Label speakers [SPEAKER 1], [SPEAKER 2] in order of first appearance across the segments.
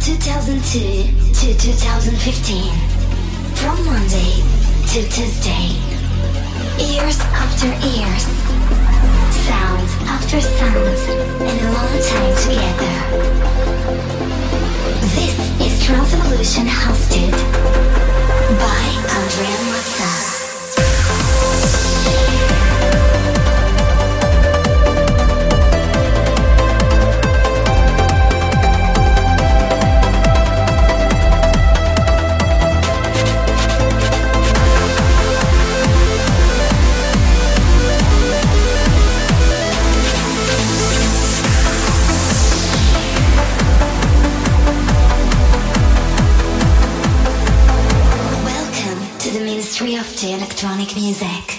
[SPEAKER 1] 2002 to 2015. From Monday to Tuesday. Years after years. Sounds after sounds. And a long time together. This is Trance Evolution hosted by Andrea Mazza. electronic music.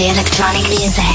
[SPEAKER 1] Electronic Music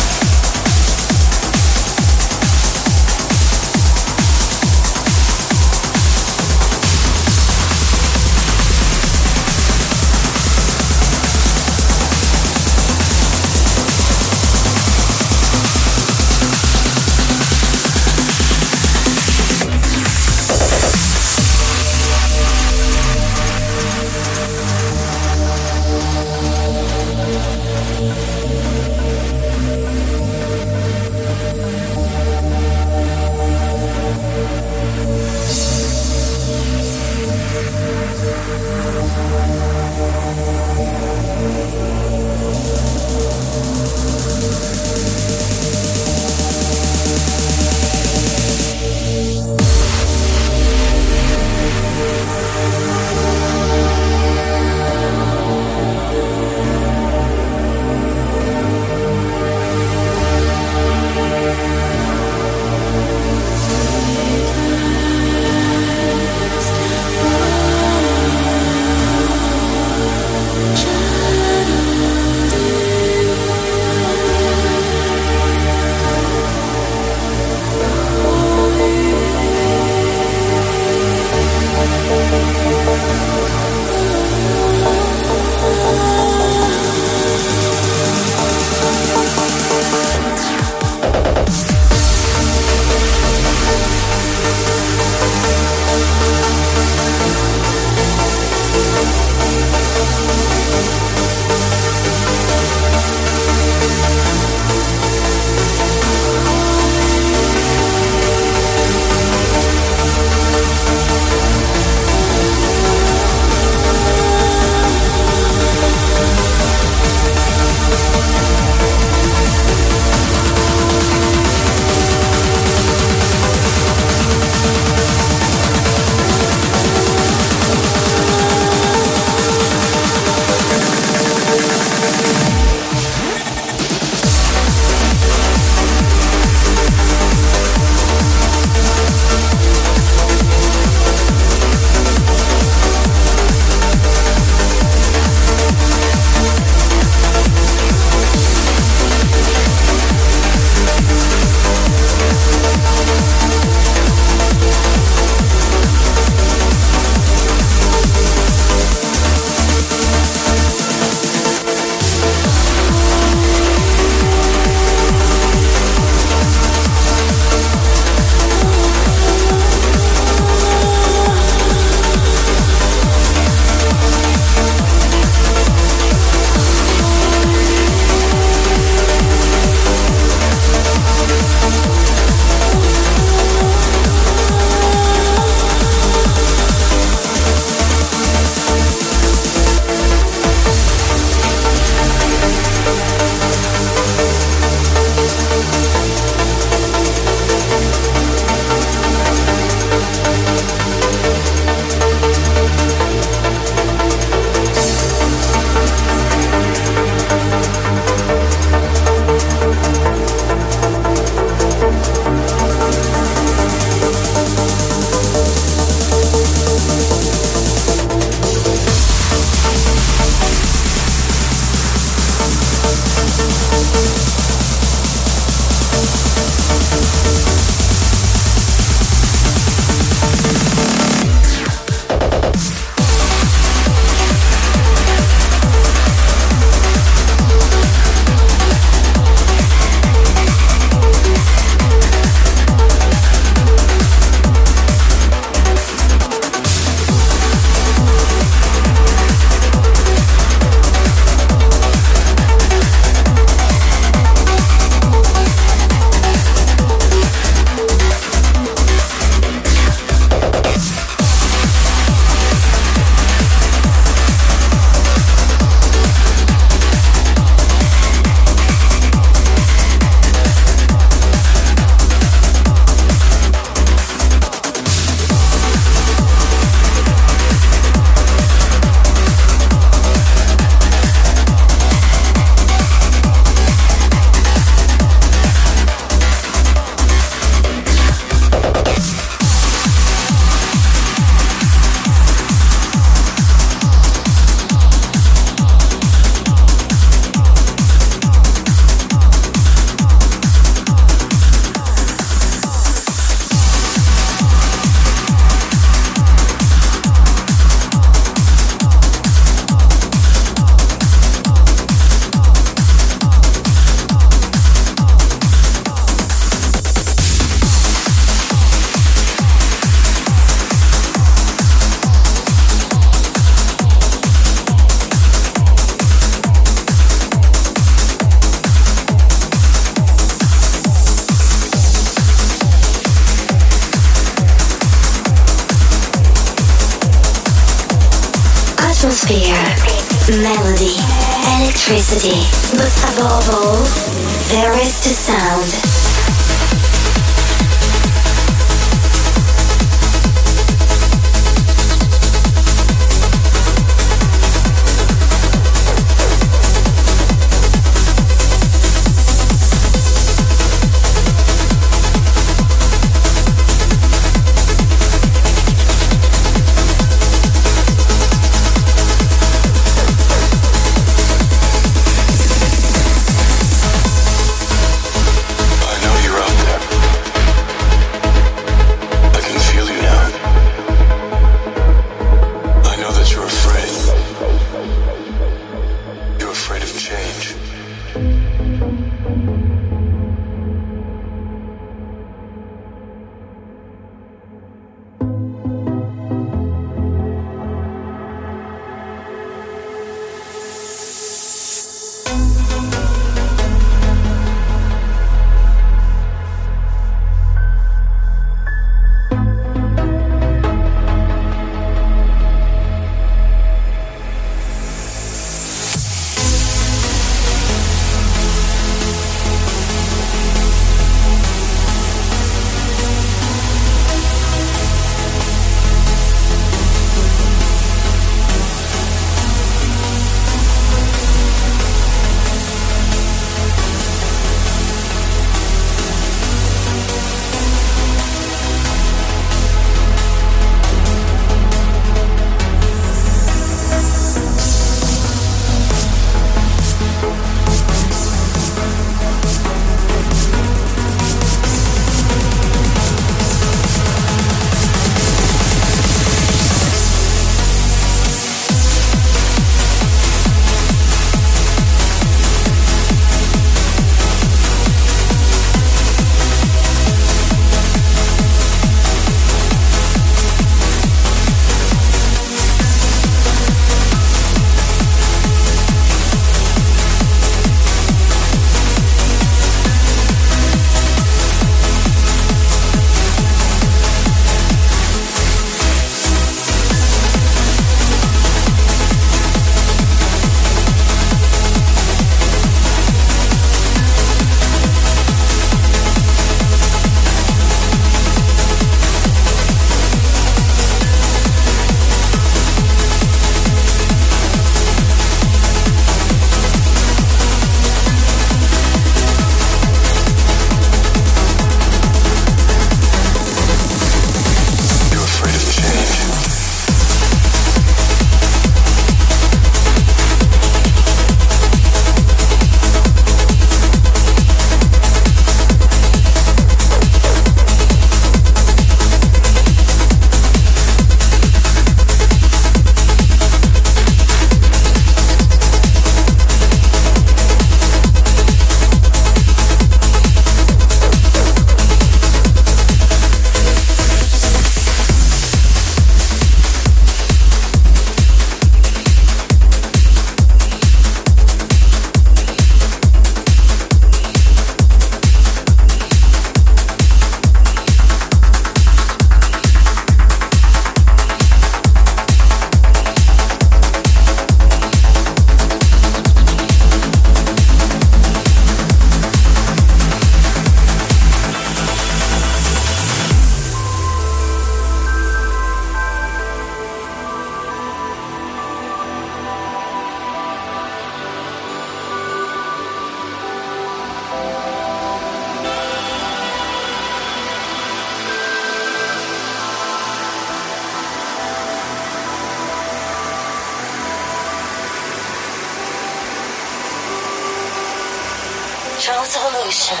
[SPEAKER 1] Transvolution,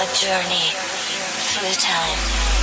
[SPEAKER 1] a journey through time.